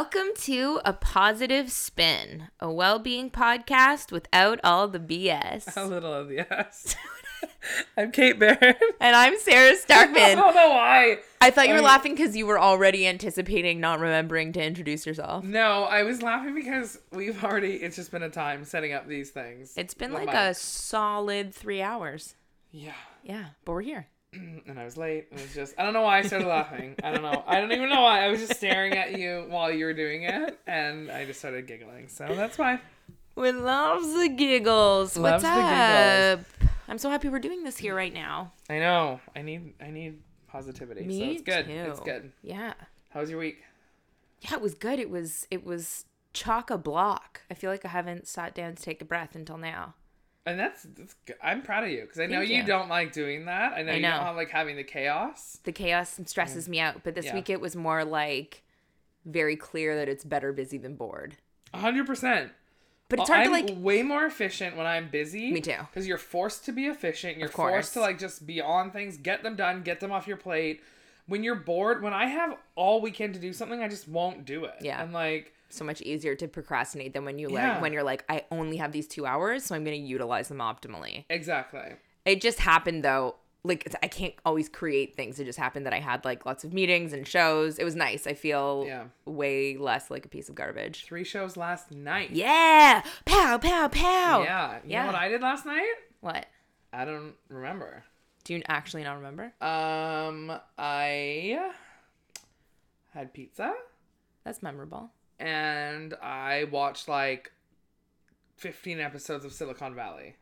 Welcome to A Positive Spin, a well being podcast without all the BS. A little of yes. I'm Kate Barron. And I'm Sara Starkman. I don't know why. I thought you were I- laughing because you were already anticipating not remembering to introduce yourself. No, I was laughing because we've already. It's just been a time setting up these things. It's been The like a solid three hours. yeah, Yeah, but we're here. and I was late. It was just. I don't know why I started laughing. I don't know. I don't even know why. I was just staring at you while you were doing it, and I just started giggling. So that's why. We loves the giggles. Loves What's the up? giggles. I'm so happy we're doing this here right now. I know. I need. I need positivity. Me so it's good. too. It's good. Yeah. How was your week? Yeah, it was good. It was it was chock a block. I feel like I haven't sat down to take a breath until now. And that's, that's good. I'm proud of you because I know you. you. don't like doing that. I know I you know. don't like having the chaos. The chaos stresses mm. me out, but this Yeah. week it was more like very clear that it's better busy than bored. hundred percent. But it's uh, hard I'm to like way more efficient when I'm busy. Me too. Because you're forced to be efficient. You're forced to like just be on things, get them done, get them off your plate. When you're bored, when I have all weekend to do something, I just won't do it. Yeah. I'm like, so much easier to procrastinate than when you Yeah. like when you're like I only have these 2 hours, so I'm going to utilize them optimally. exactly. It just happened though. Like I can't always create things. It just happened that I had like lots of meetings and shows. It was nice. I feel Yeah. way less like a piece of garbage. Three shows last night. Yeah. Pow pow pow. Yeah. You Yeah. know what I did last night? What? I don't remember. Do you actually not remember? Um, I had pizza That's memorable. And I watched like 15 episodes of Silicon Valley.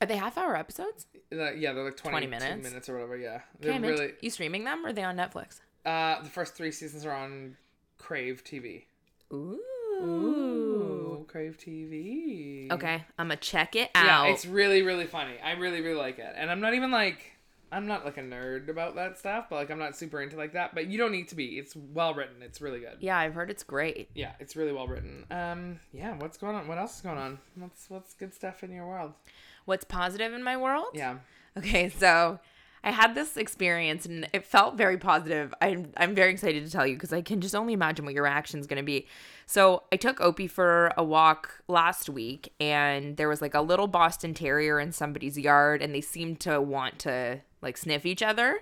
Are they half hour episodes? Uh, yeah, they're like 20, 20 minutes? minutes or whatever. Yeah, they're I'm really. you streaming them or are they on Netflix? Uh, the first three seasons are on Crave TV. Ooh. Ooh, Crave TV. Okay, I'm gonna check it out. Yeah, out. it's really really funny. I really really like it, and I'm not even like I'm not like a nerd about that stuff, but like I'm not super into like that. But you don't need to be. It's well written. It's really good. yeah, I've heard it's great. Yeah, it's really well written. Um, yeah. What's going on? What else is going on? What's what's good stuff in your world? What's positive in my world? Yeah. Okay, so I had this experience and it felt very positive. I'm I'm very excited to tell you because I can just only imagine what your reaction is going to be. So I took Opie for a walk last week and there was like a little Boston Terrier in somebody's yard and they seemed to want to like sniff each other.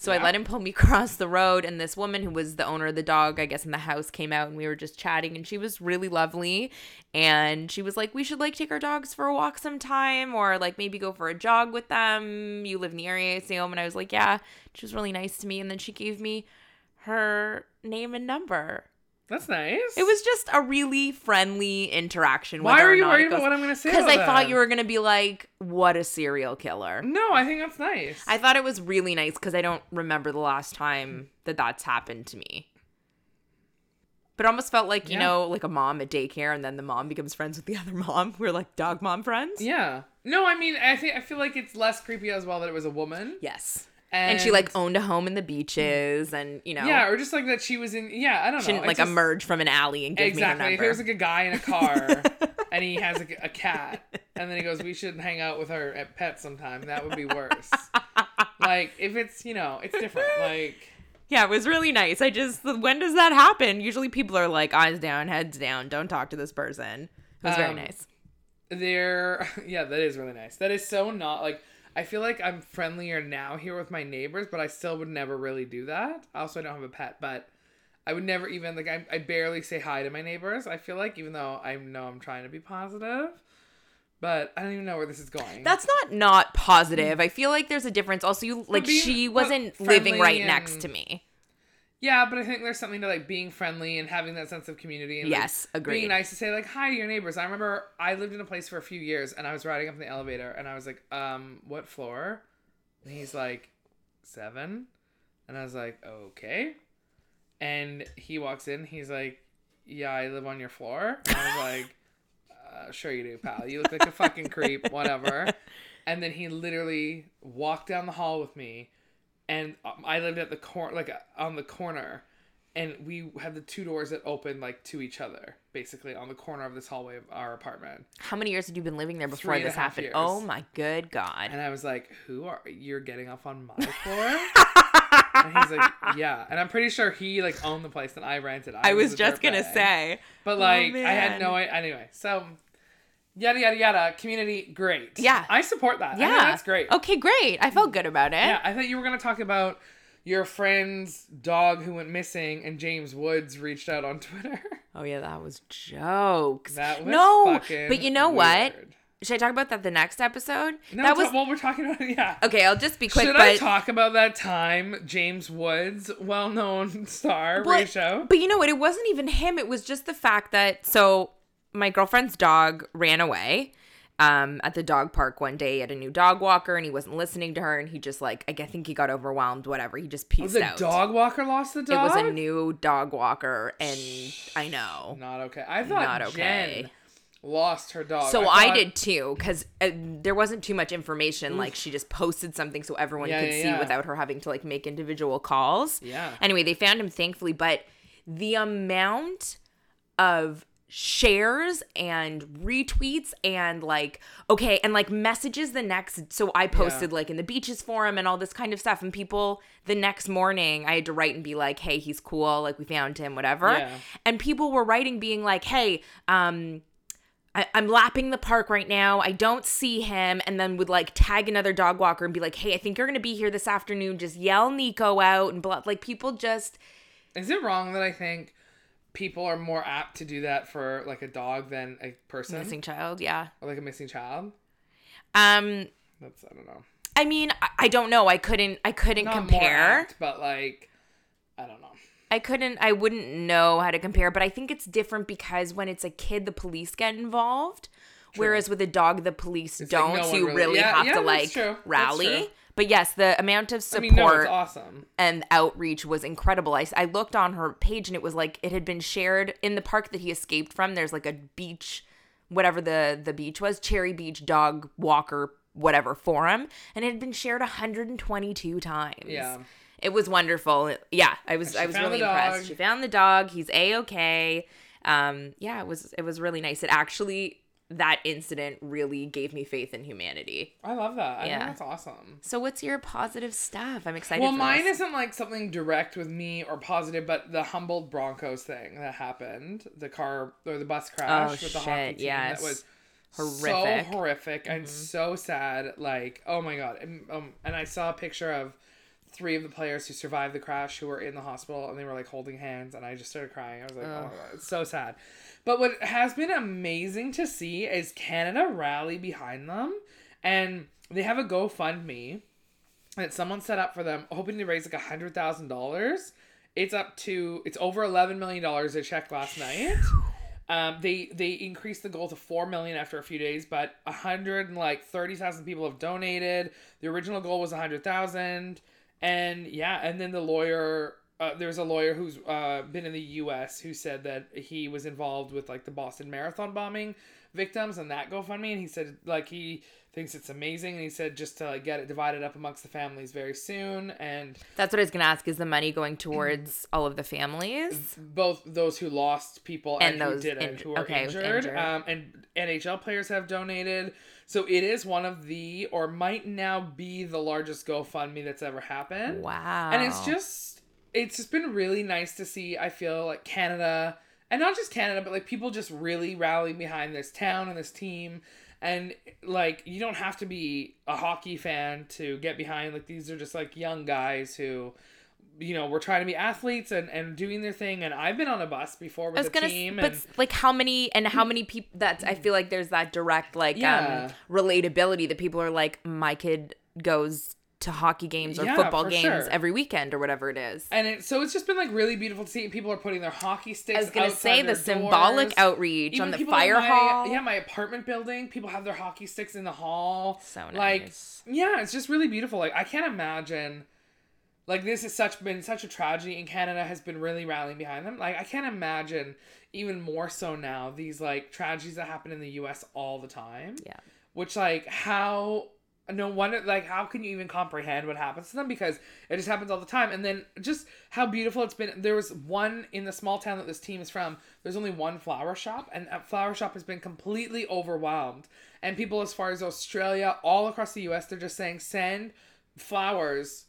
So I let him pull me across the road and this woman who was the owner of the dog, I guess in the house came out and we were just chatting and she was really lovely and she was like we should like take our dogs for a walk sometime or like maybe go for a jog with them. You live in the area, I see home and I was like, "Yeah." She was really nice to me and then she gave me her name and number. That's nice. It was just a really friendly interaction. Why are you worried about what I'm gonna say? Because I thought you were gonna be like, "What a serial killer." No, I think that's nice. I thought it was really nice because I don't remember the last time that that's happened to me. But it almost felt like, you Yeah. know, like a mom at daycare and then the mom becomes friends with the other mom. We're like dog mom friends. Yeah. No, I mean, I think I feel like it's less creepy as well that it was a woman. Yes. And, And, she like owned a home in the beaches and, you know, Yeah, or just like that she was in. Yeah, I don't know. she know. didn't like just- emerge from an alley and give Exactly. me If her there's like a guy in a car and he has a, a cat, and then he goes, "We should hang out with her at pet sometime." That would be worse. like if it's you know, it's different. Like yeah, it was really nice. I just, when does that happen? Usually people are like, eyes down, heads down, don't talk to this person. It was very Um, nice. they're yeah, that is really nice. That is so not like. I feel like I'm friendlier now here with my neighbors, but I still would never really do that. Also, I don't have a pet, but I would never even like I, I barely say hi to my neighbors. I feel like even though I know I'm trying to be positive, but I don't even know where this is going. That's not not positive. Mm. I feel like there's a difference. Also, you like being- she wasn't living right and- next to me. Yeah, but I think there's something to like being friendly and having that sense of community. And like, Yes, agreed. Being nice to say like hi to your neighbors. I remember I lived in a place for a few years and I was riding up in the elevator and I was like, um, what floor? And he's like, seven, and I was like, okay. And he walks in. He's like, yeah, I live on your floor. And I was like, uh, sure you do, pal. You look like a fucking creep. Whatever. And then he literally walked down the hall with me and um, I lived at the corner, like uh, on the corner, and we had the two doors that opened like to each other, basically on the corner of this hallway of our apartment. How many years had you been living there before Three and a this happened? years. Oh my good god. And I was like, "Who are you're getting off on my floor?" and he's like, yeah. And I'm pretty sure he like owned the place and I rented. I was a just gonna say. But Oh, like, I had no idea. Anyway, so yada yada yada. Community, great. Yeah. I support that. Yeah, Yeah. that's great. Okay, great. I felt good about it. Yeah, I thought you were gonna talk about your friend's dog who went missing, and James Woods reached out on Twitter. Oh yeah, that was jokes. That was no, fucking but you know what? Should I talk about that the next episode? No, that ta- was well, we're talking about yeah. okay. I'll just be quick. Should but I talk about that time James Woods, well-known star, But-? But you know what? It wasn't even him. It was just the fact that so my girlfriend's dog ran away um, at the dog park one day at a new dog walker, and he wasn't listening to her, and he just like I think he got overwhelmed. Whatever. He just pieced the out. dog walker lost the dog. It was a new dog walker, and I know. Not okay. I thought Not okay. Jen lost her dog. So I, thought- did too, because uh, there wasn't too much information. Like she just posted something so everyone Yeah, could yeah, see yeah. without her having to like make individual calls. Yeah. Anyway, they found him thankfully, but the amount of shares and retweets and like okay and like messages the next so i posted like in the beaches forum and all this kind of stuff and people the next morning i had to write and be like hey he's cool like we found him whatever Yeah. and people were writing being like hey um I, I'm lapping the park right now. I don't see him, and then would like tag another dog walker and be like, "Hey, I think you're gonna be here this afternoon. Just yell Nico out and blah." Like people just Is it wrong that I think people are more apt to do that for like a dog than a person missing child. Yeah. or like a missing child? Um. That's I don't know. I mean, I, I don't know. I couldn't. I couldn't Not compare. apt, but like I don't know. I couldn't. I wouldn't know how to compare. But I think it's different because when it's a kid, the police get involved. Whereas with a dog, the police It's don't. no so you really- really Yeah, have yeah, to like true. Rally. But yes, the amount of I support mean, no, it's awesome. and outreach was incredible. I, I looked on her page and it was like it had been shared in the park that he escaped from. There's like a beach, whatever the the beach was, Cherry Beach Dog Walker whatever forum, and it had been shared 122 times. Yeah. It was wonderful. Yeah, I was I was really impressed. She found the dog. He's a okay. Um, yeah, it was it was really nice. It actually that incident really gave me faith in humanity. I love that. I Yeah. think that's awesome. So what's your positive stuff? I'm excited. Well, mine this. isn't like something direct with me or positive, but the Humboldt Broncos thing that happened, the car or the bus crash Oh, with the hockey team, yes. that was Horrific. Mm-hmm. horrific and so sad. Like, oh my god! And, um, and I saw a picture of three of the players who survived the crash who were in the hospital, and they were like holding hands, and I just started crying. I was like, oh my god, it's so sad. But what has been amazing to see is Canada rally behind them, and they have a GoFundMe that someone set up for them, hoping to raise like a hundred thousand dollars. It's up to it's over eleven million dollars. a check last night. Um, they they increased the goal to four million after a few days, but a hundred and like thirty thousand people have donated. The original goal was a hundred thousand, and yeah, and then the lawyer. Uh, there's a lawyer who's uh, been in the U.S. who said that he was involved with like the Boston Marathon bombing victims and that GoFundMe, and he said like he thinks it's amazing, and he said just to like get it divided up amongst the families very soon, and That's what I was gonna ask. Is the money going towards all of the families? both those who lost people and, And who those didn't, inj- who were okay, injured. injured. Um, and NHL players have donated. So it is one of the, or might now be the largest GoFundMe that's ever happened. Wow. And it's just, it's just been really nice to see. I feel like Canada, and not just Canada, but like people just really rallying behind this town and this team. And like, you don't have to be a hockey fan to get behind. Like, these are just like young guys who, you know, were trying to be athletes and, and doing their thing. And I've been on a bus before I with was a gonna, team. but and like how many and how many people? That's I feel like there's that direct like Yeah. um relatability that people are like, my kid goes to hockey games or Yeah, football games sure. every weekend or whatever it is. and it, so it's just been like really beautiful to see. People are putting their hockey sticks. I was gonna say the symbolic doors. outreach Even on the fire my- hall. Yeah, my apartment building, people have their hockey sticks in the hall. So nice. Like, yeah, it's just really beautiful. Like, I can't imagine. Like, this has such been such a tragedy, and Canada has been really rallying behind them. Like, I can't imagine even more so now these like tragedies that happen in the U.S. all the time. Yeah. Which, like, how no wonder like how can you even comprehend what happens to them because it just happens all the time and then just how beautiful it's been there was one in the small town that this team is from there's only one flower shop and that flower shop has been completely overwhelmed and people as far as australia all across the us they're just saying send flowers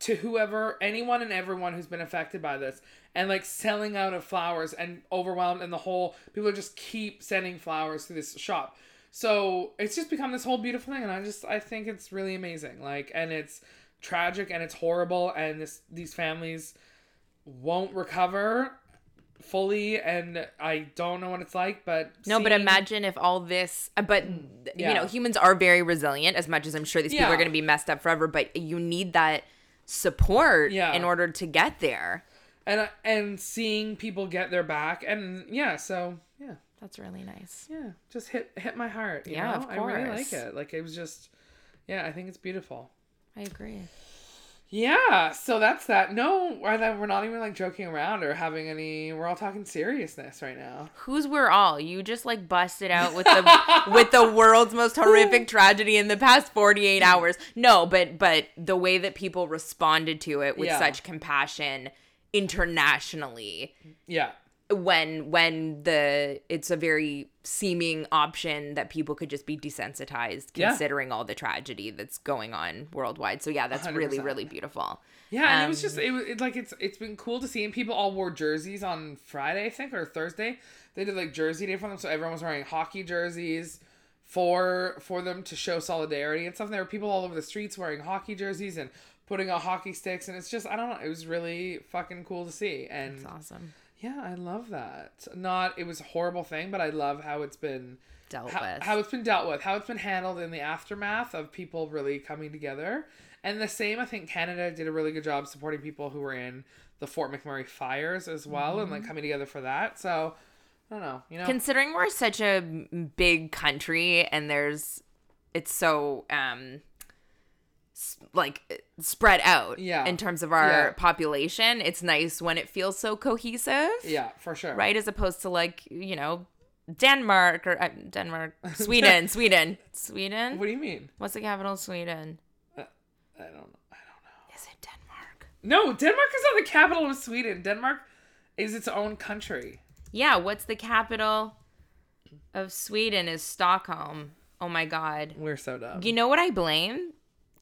to whoever, anyone and everyone who's been affected by this, and like selling out of flowers and overwhelmed, and the whole people just keep sending flowers to this shop. So it's just become this whole beautiful thing, and I just I think it's really amazing. Like, and it's tragic and it's horrible, and this these families won't recover fully and I don't know what it's like but No, but imagine if all this, uh, but you know, humans are very resilient as much as I'm sure these people are going to be messed up forever, but you need that support Yeah. in order to get there. and uh, and seeing people get their back and yeah so yeah That's really nice. yeah just hit hit my heart you Yeah, know? of I really like it like it was just yeah I think it's beautiful I agree. Yeah so that's that no we're not- even like joking around or having any we're all talking seriousness right now Who's we're all? You just like busted out with the with the world's most horrific tragedy in the past 48 hours. No, but but the way that people responded to it with Yeah. such compassion internationally yeah when when the it's a very seeming option that people could just be desensitized Yeah. considering all the tragedy that's going on worldwide. So yeah, that's really 100%. really beautiful. Yeah, and it was Um, just it was it, like it's it's been cool to see, and people all wore jerseys on Friday, I think, or Thursday. They did like Jersey Day for them, so everyone was wearing hockey jerseys for for them to show solidarity and stuff. And There were people all over the streets wearing hockey jerseys and putting out hockey sticks, and it's just I don't know, it was really fucking cool to see, and It's awesome. Yeah, I love that. Not it was a horrible thing, but I love how it's been Dealt how, with. how it's been dealt with, how it's been handled in the aftermath of people really coming together. And the same, I think Canada did a really good job supporting people who were in the Fort McMurray fires as well and Mm-hmm. like coming together for that. So I don't know, you know. Considering we're such a big country and there's it's so um like uh, spread out Yeah. in terms of our Yeah. population, it's nice when it feels so cohesive. yeah, for sure. Right as opposed to like, you know, Denmark or uh, Denmark, Sweden, Sweden, Sweden. What do you mean? What's the capital of Sweden? I don't know. I don't know. Is it Denmark? No, Denmark is not the capital of Sweden. Denmark is its own country. Yeah, what's the capital of Sweden is Stockholm. Oh my god. We're so dumb. You know what I blame?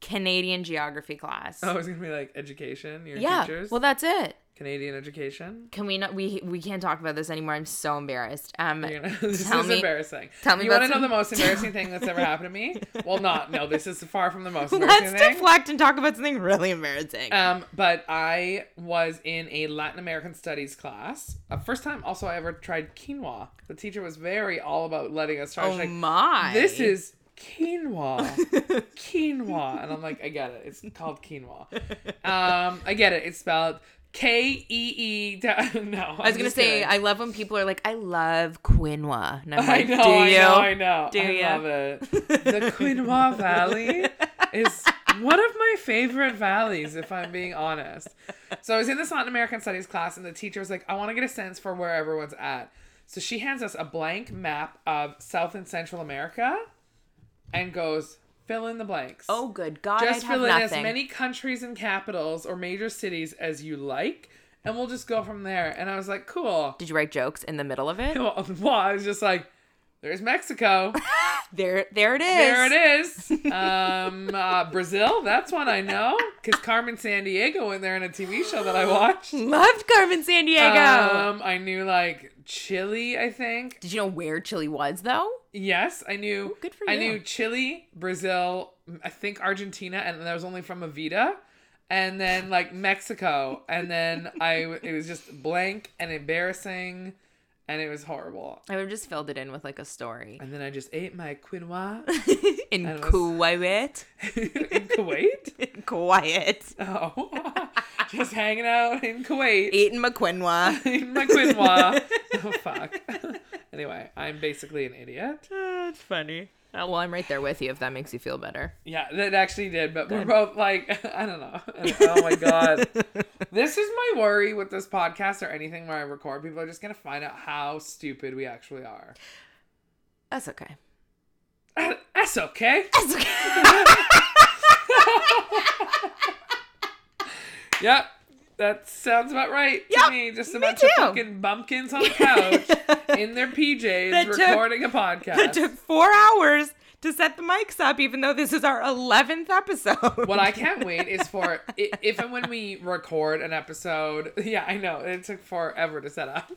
Canadian geography class. oh, it's gonna be like education, your yeah. teachers. Well, that's it. Canadian education. Can we not? We we can't talk about this anymore. I'm so embarrassed. Um, gonna, this Tell is me- embarrassing. tell me You want to know the most embarrassing thing that's ever happened to me? Well, not. No, this is far from the most embarrassing let's thing. deflect and talk about something really embarrassing. Um, but I was in a Latin American studies class. Uh, first time, also I ever tried quinoa. The teacher was very all about letting us try. oh like, my! this is quinoa, quinoa, and I'm like, I get it. It's called quinoa. Um, I get it. It's spelled K E E. No, I was gonna say I love when people are like, I love quinoa, and I'm I know, do I you? know, I know. Do I ya? love it. The Quinoa Valley is one of my favorite valleys, if I'm being honest. So I was in this Latin American Studies class, and the teacher was like, I want to get a sense for where everyone's at. So she hands us a blank map of South and Central America and goes, fill in the blanks. Oh, good God! just I'd fill in as many countries and capitals or major cities as you like, and we'll just go from there. And I was like, cool. Did you write jokes in the middle of it? Well, I was just like, there's Mexico. There, there it is. There it is. Um, uh, Brazil, that's one I know because Carmen Sandiego in there in a TV show that I watched. Loved Carmen Sandiego. Um, I knew like Chile, I think. Did you know where Chile was though? Yes, I knew. Ooh, good for you. I knew Chile, Brazil, I think Argentina, and that was only from Evita. And then like Mexico, and then I it was just blank and embarrassing, and it was horrible. I would have just filled it in with like a story. And then I just ate my quinoa In Kuwait. in Kuwait. In Kuwait. Oh, just hanging out in Kuwait, Eating my quinoa. eating my quinoa. oh fuck. anyway, I'm basically an idiot. That's funny. Oh, well, I'm right there with you if that makes you feel better. Yeah, that actually did, but we're both like, I don't know. Oh my god, this is my worry with this podcast or anything where I record. People are just gonna find out how stupid we actually are. That's okay. That's okay. That's okay. Yep. That sounds about right Yep, to me. Just a me bunch of fucking bumpkins on the couch in their PJs That took- recording a podcast. It took four hours to set the mics up, even though this is our 11th episode. What I can't wait is for if and when we record an episode. Yeah, I know it took forever to set up.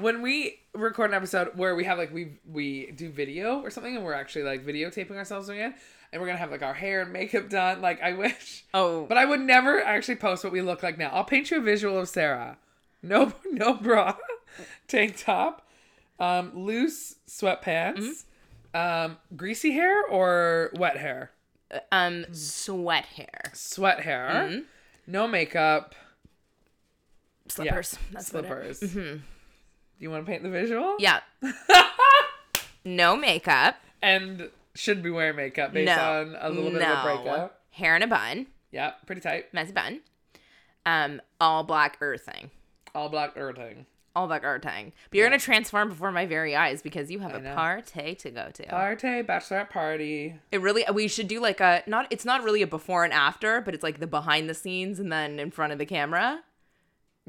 When we record an episode where we have like we we do video or something, and we're actually like videotaping ourselves doing it, and we're gonna have like our hair and makeup done. Like I wish, Oh, but I would never actually post what we look like now. I'll paint you a visual of Sara. No, no bra, tank top, um, loose sweatpants, um, greasy hair or wet hair. um, sweat hair. sweat hair, no makeup, Slippers. That's what it- slippers. Do you want to paint the visual? Yeah. no makeup. And should be wearing makeup based no. on a little bit no. of a breakup. Hair in a bun. Yeah, pretty tight. Messy bun. Um, all black earthing. All black earthing. All black earthing. But you're gonna transform before my very eyes because you have a know. party to go to. Party, bachelorette party. It really we should do like a not it's not really a before and after, but it's like the behind the scenes and then in front of the camera.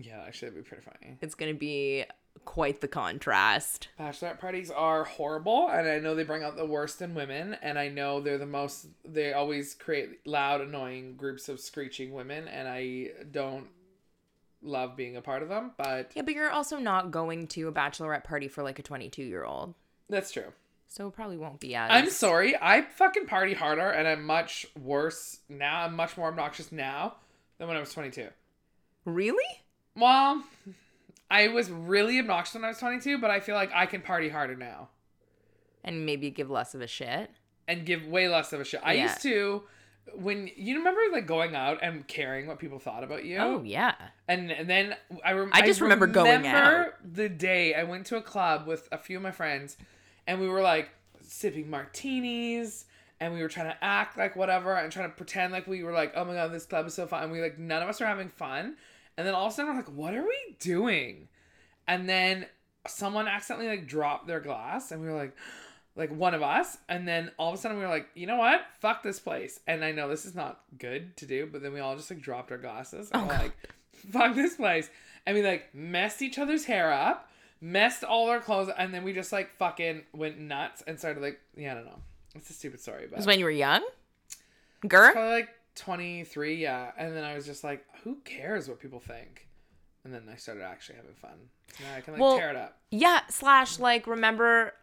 Yeah, actually, that'd be pretty funny. It's gonna be quite the contrast. Bachelorette parties are horrible, and I know they bring out the worst in women, and I know they're the most, they always create loud, annoying groups of screeching women, and I don't love being a part of them, but Yeah, but you're also not going to a bachelorette party for like a 22 year old, that's true. so it probably won't be as. I'm sorry. I fucking party harder and I'm much worse now. I'm much more obnoxious now than when I was 22. Really? Well, I was really obnoxious when I was 22, but I feel like I can party harder now And maybe give less of a shit. and give way less of a shit. I Yeah. used to when you remember like going out and caring what people thought about you. Oh yeah. And, and then I, rem- I just remember going remember the day I went to a club with a few of my friends, and we were like sipping martinis, and we were trying to act like whatever, and trying to pretend like we were like, oh my god, this club is so fun. And we like none of us are having fun, and then all of a sudden we're like, what are we doing? And then someone accidentally like dropped their glass, and we were like. Like one of us, and then all of a sudden we were like, you know what? Fuck this place. And I know this is not good to do, but then we all just like dropped our glasses and Oh, we're like, fuck this place. And we like messed each other's hair up, messed all our clothes, and then we just like fucking went nuts and started like, yeah, I don't know. It's a stupid story, It but was when you were young? Girl? probably like 23, yeah. And then I was just like, who cares what people think? And then I started actually having fun. So now I can like Well- tear it up. Yeah, slash like remember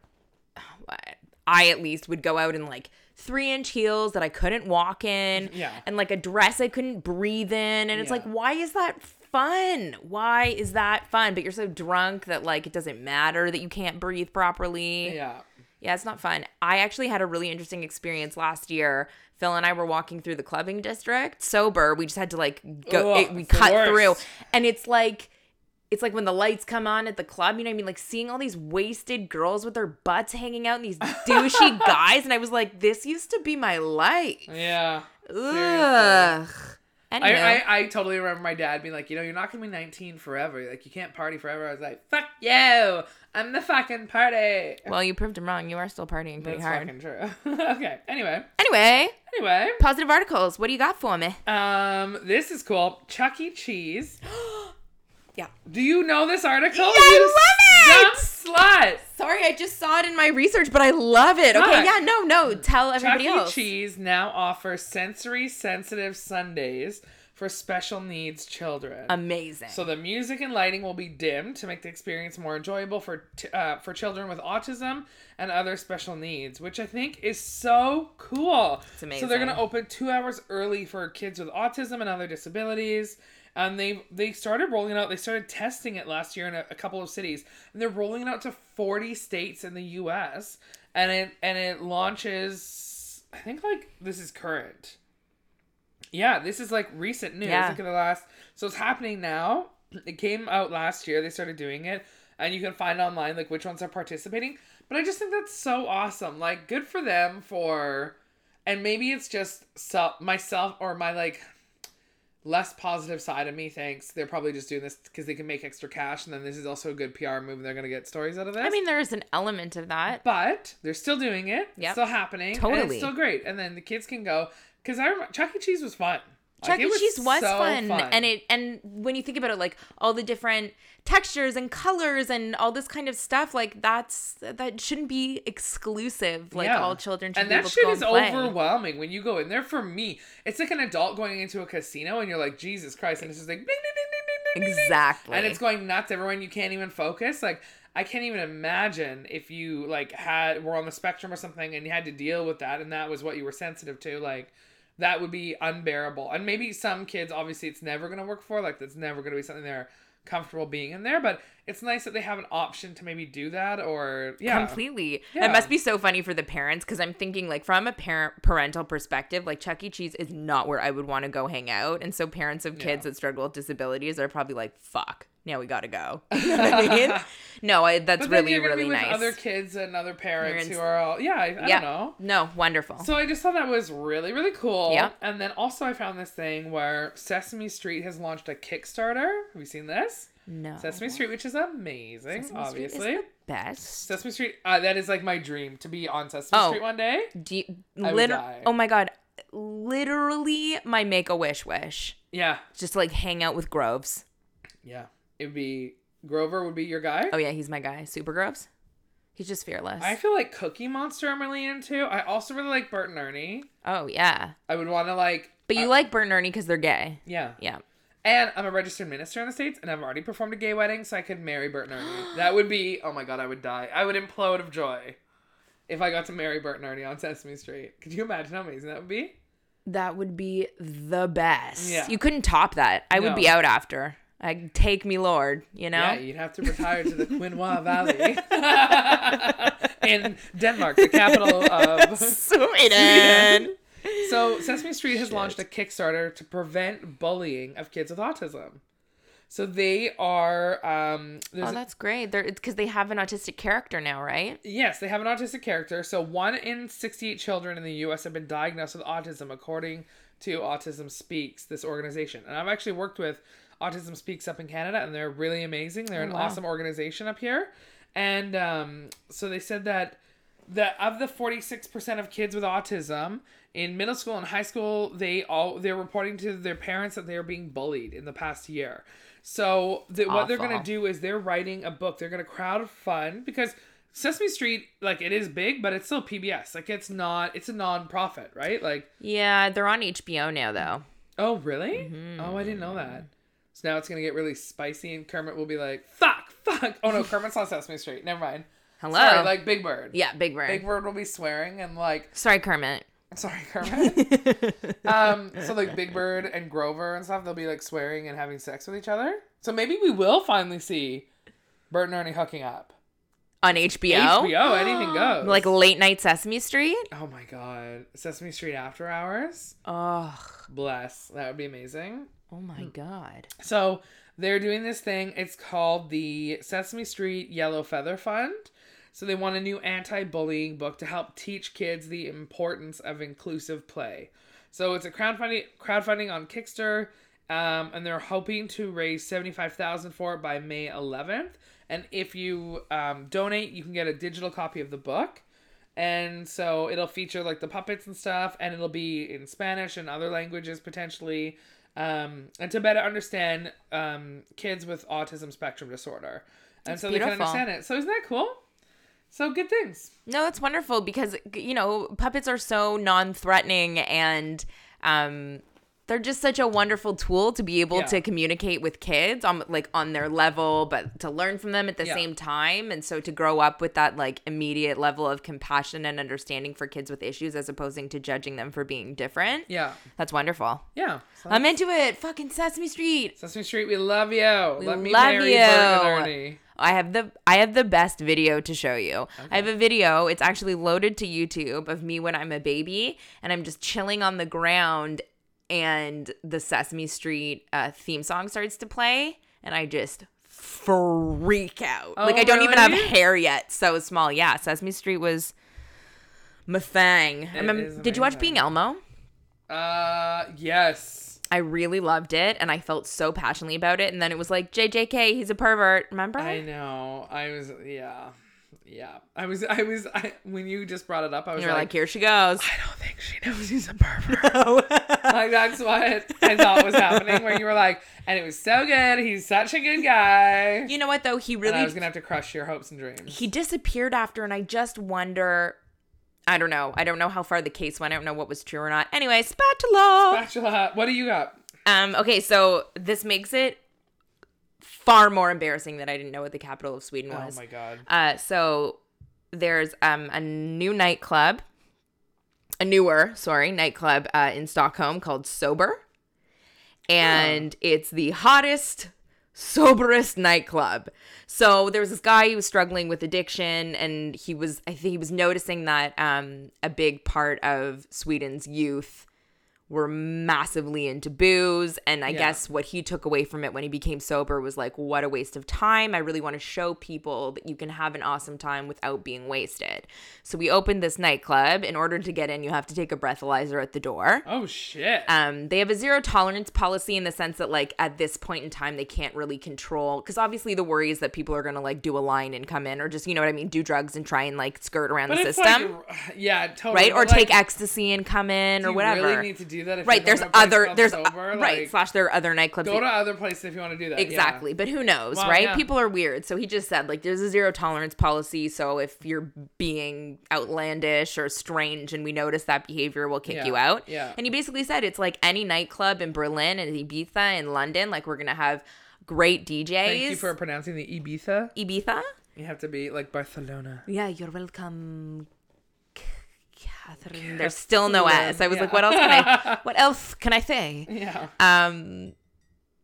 I at least would go out in like three inch heels that I couldn't walk in. Yeah. And like a dress I couldn't breathe in. And it's Yeah. like, why is that fun? Why is that fun? But you're so drunk that like it doesn't matter that you can't breathe properly. Yeah. Yeah, it's not fun. I actually had a really interesting experience last year. Phil and I were walking through the clubbing district sober. We just had to like go. Ugh, it, we cut worst. through, and it's like, it's like when the lights come on at the club. You know what I mean? Like seeing all these wasted girls with their butts hanging out and these douchey guys, and I was like, this used to be my life. Yeah. Seriously. Ugh. I, Anyway, I, I totally remember my dad being like, you know, you're not gonna be 19 forever. Like, you can't party forever. I was like, fuck you. I'm the fucking party. well, you proved him wrong. You are still partying pretty That's hard. fucking true. okay. Anyway. Anyway, Anyway. positive articles. What do you got for me? Um, this is cool. Chuck E. Cheese. Yeah. Do you know this article? Yeah, you I love! Dumb slut. Sorry, I just saw it in my research, but I love it. Okay, Fuck. yeah, no, no, tell Chuck everybody E. else. Cheese now offers sensory sensitive Sundays for special needs children. Amazing. So the music and lighting will be dimmed to make the experience more enjoyable for t- uh, for children with autism and other special needs, which I think is so cool. It's amazing. So they're gonna open two hours early for kids with autism and other disabilities. And they they started rolling it out. They started testing it last year in a, a couple of cities, and they're rolling it out to forty states in the U.S. And it and it launches. I think like this is current. Yeah, this is like recent news. Yeah. Look at the last. So it's happening now. It came out last year. They started doing it, and you can find online like which ones are participating. But I just think that's so awesome. Like, good for them for, and maybe it's just self myself or my like less positive side of me thinks they're probably just doing this because they can make extra cash, and then this is also a good PR move, and they're gonna get stories out of this. I mean, there's an element of that. But they're still doing it. Yep. still happening. And Totally. it's still great. And then the kids can go. Because I remember Chuck E. Cheese was fun. Chuck Like, E. Cheese was so fun. and it and when you think about it, like all the different textures and colors and all this kind of stuff, like that's that shouldn't be exclusive. Like Yeah. all children should and be that able to shit is overwhelming when you go in there. For me, it's like an adult going into a casino and you're like, Jesus Christ, and it's just like, ding, ding, ding, Exactly. and it's going nuts and you can't even focus. Like, I can't even imagine if you like had were on the spectrum or something and you had to deal with that, and that was what you were sensitive to, like. That would be unbearable. And maybe some kids, obviously, it's never going to work for. Like, that's never going to be something they're comfortable being in there. But it's nice that they have an option to maybe do that or, yeah. Completely. Yeah. It must be so funny for the parents because I'm thinking, like, from a parent parental perspective, like Chuck E. Cheese is not where I would want to go hang out. And so parents of kids Yeah. that struggle with disabilities are probably like, fuck, now we got to go. You know I mean? No, I, that's But then really, really be with nice. other kids and other parents who are all yeah. I, I yeah. don't know. No, wonderful. So I just thought that was really really cool. Yeah. And then also I found this thing where Sesame Street has launched a Kickstarter. Have you seen this? no. Sesame Street, which is amazing, Sesame obviously. the best. Sesame Street. Uh, that is like my dream to be on Sesame Oh. Street one day. Do you, I would die. oh my God. Literally my make a wish wish. Yeah. Just to, like hang out with Groves. Yeah. It would be Grover would be your guy. Oh, yeah, he's my guy. Super Groves. He's just fearless. I feel like Cookie Monster I'm really into. I also really like Bert and Ernie. oh, yeah. I would want to like. But you uh, like Bert and Ernie because they're gay. Yeah. Yeah. And I'm a registered minister in the States, and I've already performed a gay wedding, so I could marry Bert and Ernie. That would be, oh my god, I would die. I would implode of joy if I got to marry Bert and Ernie on Sesame Street. Could you imagine how amazing that would be? That would be the best. Yeah. You couldn't top that. I would be out after. Like, take me, Lord. You know? Yeah, you'd have to retire to the Quinoa Valley in Denmark, the capital of. Sweden. So, Sesame Street has launched a Kickstarter to prevent bullying of kids with autism. So they are um Oh, that's great. They're because they have an autistic character now, right? Yes, they have an autistic character. So, one in 68 children in the US have been diagnosed with autism, according to Autism Speaks, this organization. And I've actually worked with Autism Speaks up in Canada, and they're really amazing. They're an wow. awesome organization up here. And um, so, they said that that of the 46% of kids with autism in middle school and high school they all they're reporting to their parents that they are being bullied in the past year so the, what they're gonna do is they're writing a book they're going to crowd fund because sesame street like it is big but it's still pbs like it's not it's a non-profit right like Yeah, they're on HBO now, though. oh really oh i didn't know that so now it's going to get really spicy and kermit will be like fuck fuck oh no kermit's on sesame street never mind Hello. Sorry, like big bird yeah, Big Bird. big bird will be swearing and like Sorry, Kermit. Sorry, Kermit. um, so like Big Bird and Grover and stuff, they'll be like swearing and having sex with each other. So maybe we will finally see Bert and Ernie hooking up. on HBO. HBO, anything goes. Like late night Sesame Street. oh my god, Sesame Street After Hours. Oh, Bless, that would be amazing. Oh my God. So they're doing this thing. It's called the Sesame Street Yellow Feather Fund. So they want a new anti-bullying book to help teach kids the importance of inclusive play. So it's a crowdfunding crowdfunding on Kickstarter, um, and they're hoping to raise seventy-five thousand for it by May eleventh. And if you um, donate, you can get a digital copy of the book. And so it'll feature like the puppets and stuff, and it'll be in Spanish and other languages potentially, um, and to better understand um, kids with autism spectrum disorder. And That's so they can understand it. So isn't that cool? So good things. No, it's wonderful because you know puppets are so non-threatening and um, they're just such a wonderful tool to be able Yeah. to communicate with kids on like on their level, but to learn from them at the Yeah. same time, and so to grow up with that like immediate level of compassion and understanding for kids with issues, as opposing to judging them for being different. Yeah. That's wonderful. Yeah. So I'm into it. Fucking Sesame Street. Sesame Street, we love you. Let me love marry you. I have the I have the best video to show you. I have a video. It's actually loaded to YouTube of me when I'm a baby and I'm just chilling on the ground and the Sesame Street uh, theme song starts to play and I just freak out. like Oh, I don't even have hair yet. So small. Yeah, Sesame Street was my thing. I remember- is did you watch. Being Elmo? Uh, yes. I really loved it and I felt so passionately about it and then it was like JJK, he's a pervert. Remember? I know. I was, yeah. Yeah, I was, I was, I, when you just brought it up, I was You're like, like, here she goes. I don't think she knows he's a pervert. like that's what I thought was happening. Where you were like, and it was so good. He's such a good guy. you know what though? He and I really was gonna have to crush your hopes and dreams. he disappeared after, and I just wonder. I don't know. I don't know how far the case went. I don't know what was true or not. Anyway, spatula. Spatula. What do you got? Um. Okay, so this makes it far more embarrassing that I didn't know what the capital of Sweden was. Oh my god. Uh, so there's um a new nightclub, a newer sorry nightclub uh, in Stockholm called Sober, and it's the hottest, soberest nightclub. So there was this guy who was struggling with addiction, and he was I think he was noticing that um a big part of Sweden's youth were massively into booze. And i Yeah. guess what he took away from it when he became sober was like what a waste of time. I really want to show people that you can have an awesome time without being wasted. So we opened this nightclub. In order to get in you have to take a breathalyzer at the door. Oh shit. um, they have a zero tolerance policy in the sense that like at this point in time they can't really control because obviously the worry is that people are gonna like do a line and come in or just you know what i mean do drugs and try and like skirt around but the system. like, yeah, totally. right? Or like, take ecstasy and come in or you whatever. Really need to do that. If right there's going to a place other there's sober, right slash there are other nightclubs Go to other places if you want to do that. yeah. exactly but who knows Well, right yeah. people are weird so he just said like there's a zero tolerance policy so if you're being outlandish or strange and we notice that behavior we'll kick Yeah, you out yeah. and he basically said it's like any nightclub in berlin and ibiza in london like we're gonna have great djs Thank you for pronouncing the Ibiza. ibiza You have to be like Barcelona. yeah you're welcome Catherine. There's still no S. I was like, what else can I? What else can I say? Yeah. um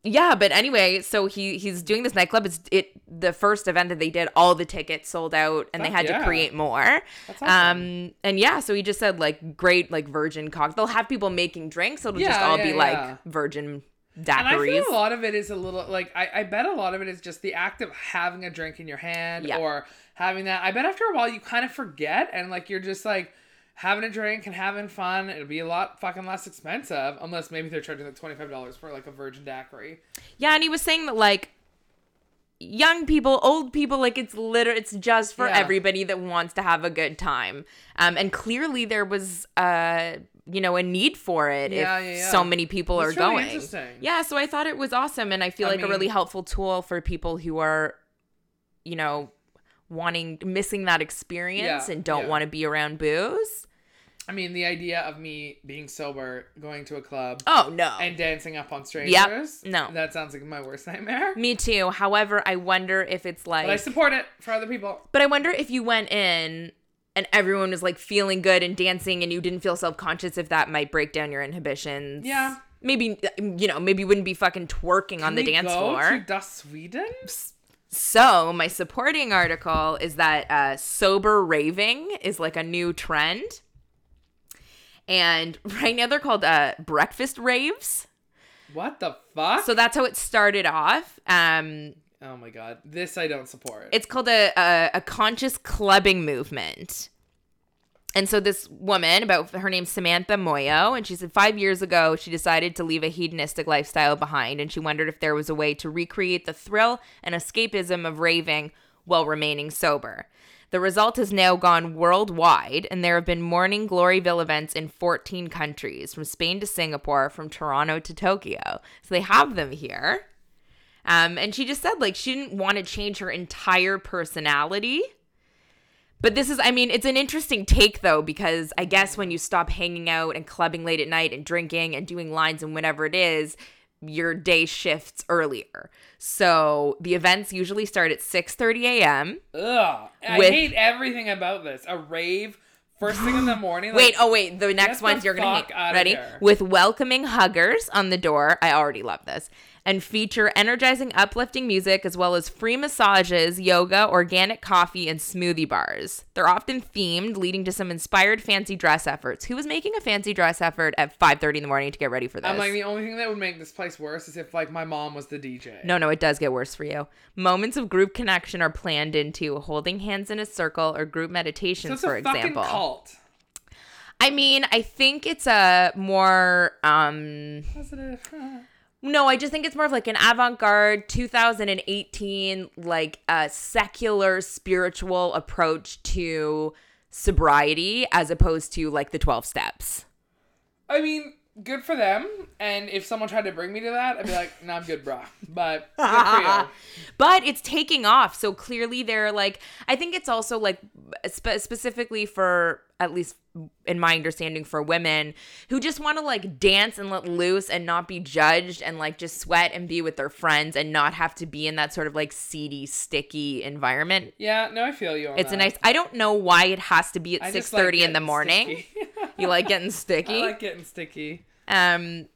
yeah but anyway so he he's doing this nightclub it's it the first event that they did all the tickets sold out and they had yeah. to create more awesome. um and yeah so he just said like great like virgin cock they'll have people making drinks So it'll just all yeah, be yeah. like virgin daiquiris. And I feel a lot of it is a little like I, I bet a lot of it is just the act of having a drink in your hand Yeah. or having that. I bet after a while you kind of forget and like you're just like having a drink and having fun. It'll be a lot fucking less expensive unless maybe they're charging like twenty five dollars for like a virgin daiquiri. yeah and he was saying that like young people old people like it's literally it's just for Yeah. everybody that wants to have a good time um and clearly there was uh you know a need for it Yeah, if yeah, yeah. so many people That's are really going yeah so i thought it was awesome and i feel I like a really helpful tool for people who are you know wanting missing that experience Yeah, and don't yeah. want to be around booze I mean, the idea of me being sober, going to a club, oh no and dancing up on strangers. no. that sounds like my worst nightmare. me too however i wonder if it's like But I support it for other people. But I wonder if you went in and everyone was like feeling good and dancing and you didn't feel self conscious if that might break down your inhibitions. Yeah. Maybe, you know, maybe you wouldn't be fucking twerking on the Can dance go floor. to Sweden. So, my supporting article is that uh, sober raving is like a new trend. And right now they're called uh, breakfast raves. What the fuck? So that's how it started off. Um, oh my god, this I don't support. it's called a, a a conscious clubbing movement. And so this woman, about her name's Samantha Moyo, and she said five years ago she decided to leave a hedonistic lifestyle behind, and she wondered if there was a way to recreate the thrill and escapism of raving while remaining sober. The result has now gone worldwide, and there have been morning Gloryville events in 14 countries, from Spain to Singapore, from Toronto to Tokyo. So they have them here. Um, and she just said like she didn't want to change her entire personality. But this is, I mean, it's an interesting take though, because I guess when you stop hanging out and clubbing late at night and drinking and doing lines and whatever it is, your day shifts earlier. So the events usually start at 6 30 a.m. Ugh, I With- hate everything about this. A rave first thing in the morning. like- Wait, oh wait, the next ones the you're gonna hate. Ready? here. With welcoming huggers on the door. I already love this. And feature energizing, uplifting music as well as free massages, yoga, organic coffee, and smoothie bars. They're often themed, leading to some inspired fancy dress efforts. Who was making a fancy dress effort at 5:30 in the morning to get ready for this? I'm like the only thing that would make this place worse is if like my mom was the DJ. No, no, it does get worse for you. Moments of group connection are planned into holding hands in a circle or group so meditations, it's for a fucking example. cult. I mean, I think it's a more um Positive. No, I just think it's more of like an avant-garde 2018 like a secular spiritual approach to sobriety as opposed to like the 12 steps. I mean, good for them. And if someone tried to bring me to that, I'd be like, "No, I'm good, brah." But good for you. but it's taking off. So clearly they're like I think it's also like spe- specifically for at least in my understanding for women who just want to like dance and let loose and not be judged and like just sweat and be with their friends and not have to be in that sort of like seedy sticky environment. Yeah, no, I feel you. It's a nice I don't know why it has to be at just 6:30 like in the morning. sticky. You like getting sticky? I like getting sticky. um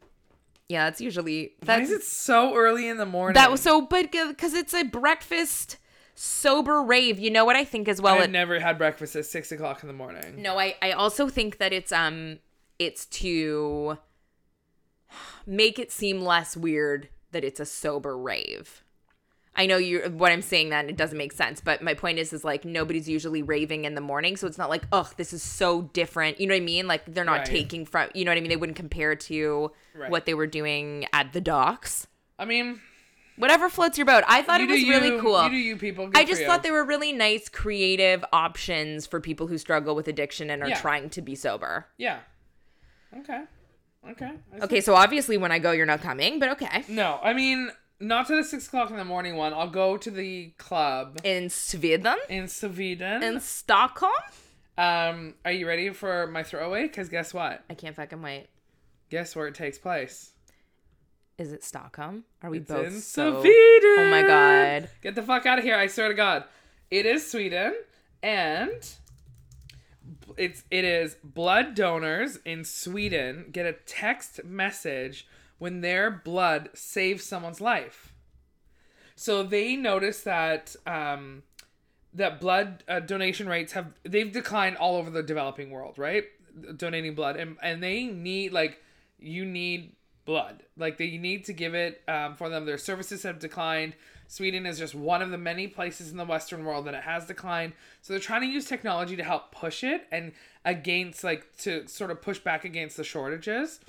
yeah, that's usually Why that's is it so early in the morning? that was so but cuz it's a breakfast sober rave. You know what I think as well I've it- never had breakfast at six o'clock in the morning. No, I I also think that it's um it's to make it seem less weird that it's a sober rave. I know you what I'm saying that it doesn't make sense, but my point is is like nobody's usually raving in the morning, so it's not like, "Ugh, this is so different." You know what I mean? Like they're not Right. taking from, you know what I mean? They wouldn't compare to Right. what they were doing at the docks. I mean, Whatever floats your boat. I thought you it was do really cool. You do you people. Good I just you. thought they were really nice, creative options for people who struggle with addiction and are Yeah. trying to be sober. Yeah. Okay. Okay. Okay, so obviously when I go, you're not coming, but okay. No, I mean not to the six o'clock in the morning one. I'll go to the club In Sweden, in Sweden. in Stockholm. um, are you ready for my throwaway? Because guess what? I can't fucking wait. Guess where it takes place? Is it Stockholm? Are we It's both in so? Sweden. Oh my god! Get the fuck out of here! I swear to God, it is Sweden, and it's it is blood donors in Sweden get a text message when their blood saves someone's life. So they notice that um, that blood uh, donation rates have they've declined all over the developing world, right? Donating blood, and and they need like you need blood, like they need to give it um, for them. Their services have declined. Sweden is just one of the many places in the Western world that it has declined. So they're trying to use technology to help push it and against like to sort of push back against the shortages.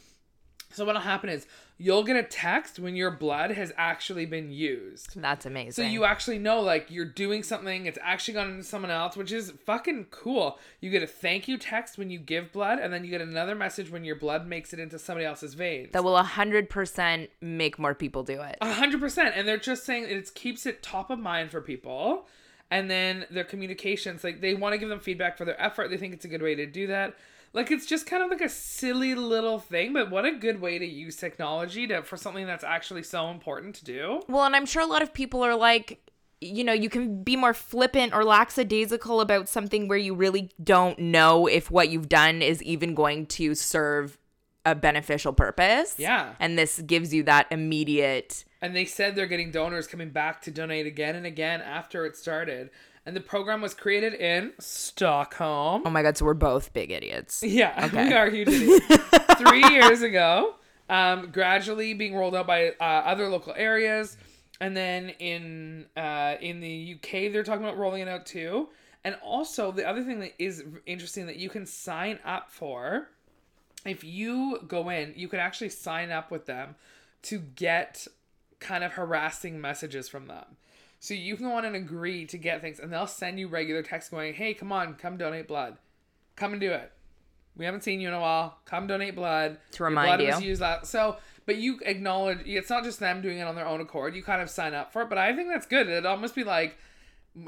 So what'll happen is you'll get a text when your blood has actually been used. That's amazing. So you actually know like you're doing something, it's actually gone into someone else, which is fucking cool. You get a thank you text when you give blood, and then you get another message when your blood makes it into somebody else's veins. that will hundred percent make more people do it. A hundred percent. And they're just saying it keeps it top of mind for people. And then their communications, like they want to give them feedback for their effort. They think it's a good way to do that. Like it's just kind of like a silly little thing, but what a good way to use technology to for something that's actually so important to do. Well, and I'm sure a lot of people are like, you know, you can be more flippant or lackadaisical about something where you really don't know if what you've done is even going to serve a beneficial purpose. Yeah. And this gives you that immediate. And they said they're getting donors coming back to donate again and again after it started. And the program was created in Stockholm. Oh my God, so we're both big idiots. Yeah, Okay. we are huge idiots. Three years ago, um, gradually being rolled out by uh, other local areas, and then in uh, in the UK, they're talking about rolling it out too. And also, the other thing that is interesting that you can sign up for, if you go in, you can actually sign up with them to get kind of harassing messages from them. So you can go on and agree to get things, and they'll send you regular text going, "Hey, come on, come donate blood, come and do it. We haven't seen you in a while. Come donate blood To Your remind blood was you. used that. So, but you acknowledge it's not just them doing it on their own accord. You kind of sign up for it, but I think that's good. It'd almost be like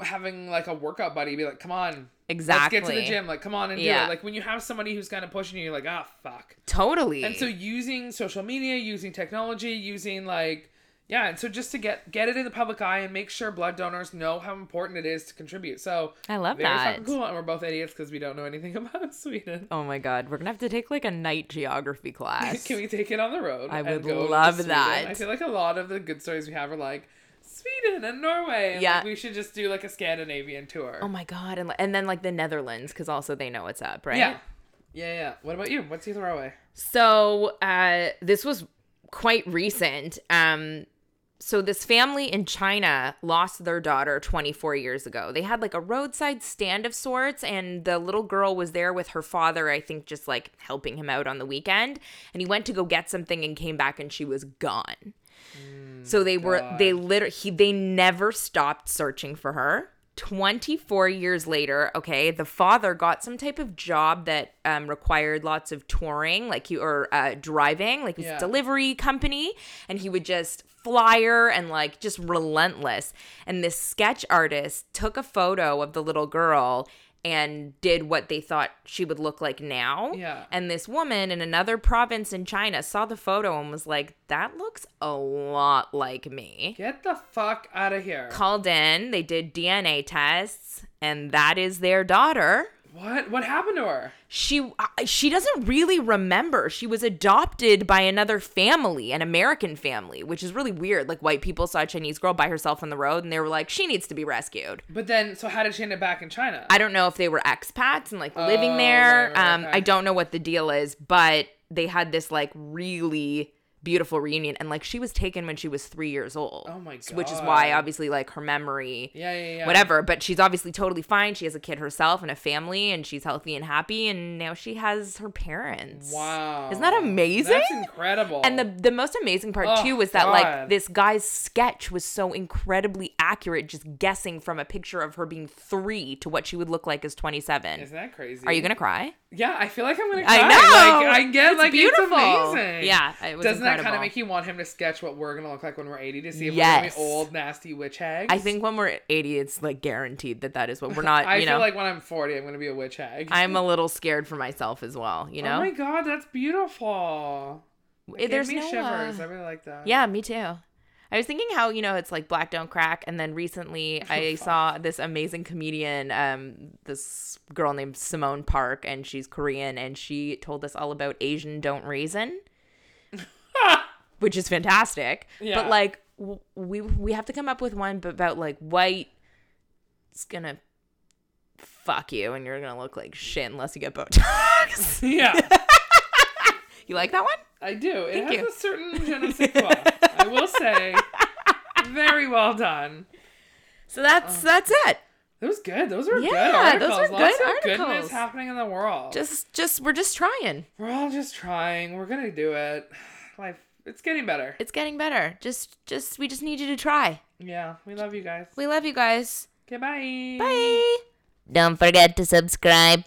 having like a workout buddy be like, "Come on, Exactly. let's get to the gym. Like, come on and do Yeah. it." Like when you have somebody who's kind of pushing you, you're like, "Ah, fuck." Totally. And so using social media, using technology, using like yeah, and so just to get get it in the public eye and make sure blood donors know how important it is to contribute. So I love very that. fucking cool, and we're both idiots because we don't know anything about Sweden. Oh my God, we're going to have to take like a night geography class. Can we take it on the road? I would love that. I feel like a lot of the good stories we have are like Sweden and Norway. And Yeah. like, we should just do like a Scandinavian tour. oh my God. And, and then like the Netherlands, because also they know what's up, right? Yeah. Yeah, yeah. What about you? What's your throwaway? So uh, this was quite recent. Um, so this family in China lost their daughter 24 years ago. They had like a roadside stand of sorts, and the little girl was there with her father. I think just like helping him out on the weekend. And he went to go get something and came back, and she was gone. Mm, so they were they literally he they never stopped searching for her. 24 years later, okay, the father got some type of job that um, required lots of touring, like you or uh, driving, like his Yeah. delivery company, and he would just flyer and like just relentless. And this sketch artist took a photo of the little girl and did what they thought she would look like now. Yeah. And this woman in another province in China saw the photo and was like, that looks a lot like me. Get the fuck out of here. Called in, they did DNA tests, and that is their daughter. What? What happened to her? She she doesn't really remember. She was adopted by another family, an American family, which is really weird. Like white people saw a Chinese girl by herself on the road and they were like, "She needs to be rescued." But then, so how did she end up back in China? I don't know if they were expats and like living Oh, there. right, right, um, okay. I don't know what the deal is, but they had this like really beautiful reunion, and like she was taken when she was three years old. Oh my Which is why obviously like her memory. yeah, yeah, yeah. Whatever, but she's obviously totally fine. She has a kid herself and a family, and she's healthy and happy. And now she has her parents. Wow. Isn't that amazing? That's incredible. And the the most amazing part Oh, too was that God. like this guy's sketch was so incredibly accurate, just guessing from a picture of her being three to what she would look like as twenty seven. Isn't that crazy? Are you gonna cry? Yeah, I feel like I'm gonna cry. I know. Like I get It's like beautiful. it's amazing. Yeah, it was Doesn't that kind of make you want him to sketch what we're gonna look like when we're 80 to see if Yes. we're gonna be old, nasty witch hags? I think when we're eighty, it's like guaranteed that that is what we're not. I you feel know, like when I'm 40, I'm gonna be a witch hag. I'm a little scared for myself as well. You know, Oh my god, that's beautiful. It there's me no, shivers. uh, I really like that. Yeah, me too. I was thinking how, you know, it's like Black Don't Crack. And then recently I saw this amazing comedian, um, this girl named Simone Park, and she's Korean, and she told us all about Asian Don't Raisin, which is fantastic. Yeah. But like, w- we we have to come up with one about like white. It's gonna fuck you, and you're gonna look like shit unless you get Botox. yeah, you like that one? I do. It Thank has you. a certain je ne sais quoi. I will say, very well done. So that's oh. that's it. That was good. Those were good Yeah, those articles. were Lots good of goodness happening in the world. Just just we're just trying. We're all just trying. We're gonna do it. Life, it's getting better. It's getting better. Just just we just need you to try. Yeah, we love you guys. We love you guys. Okay, bye. Bye. Don't forget to subscribe.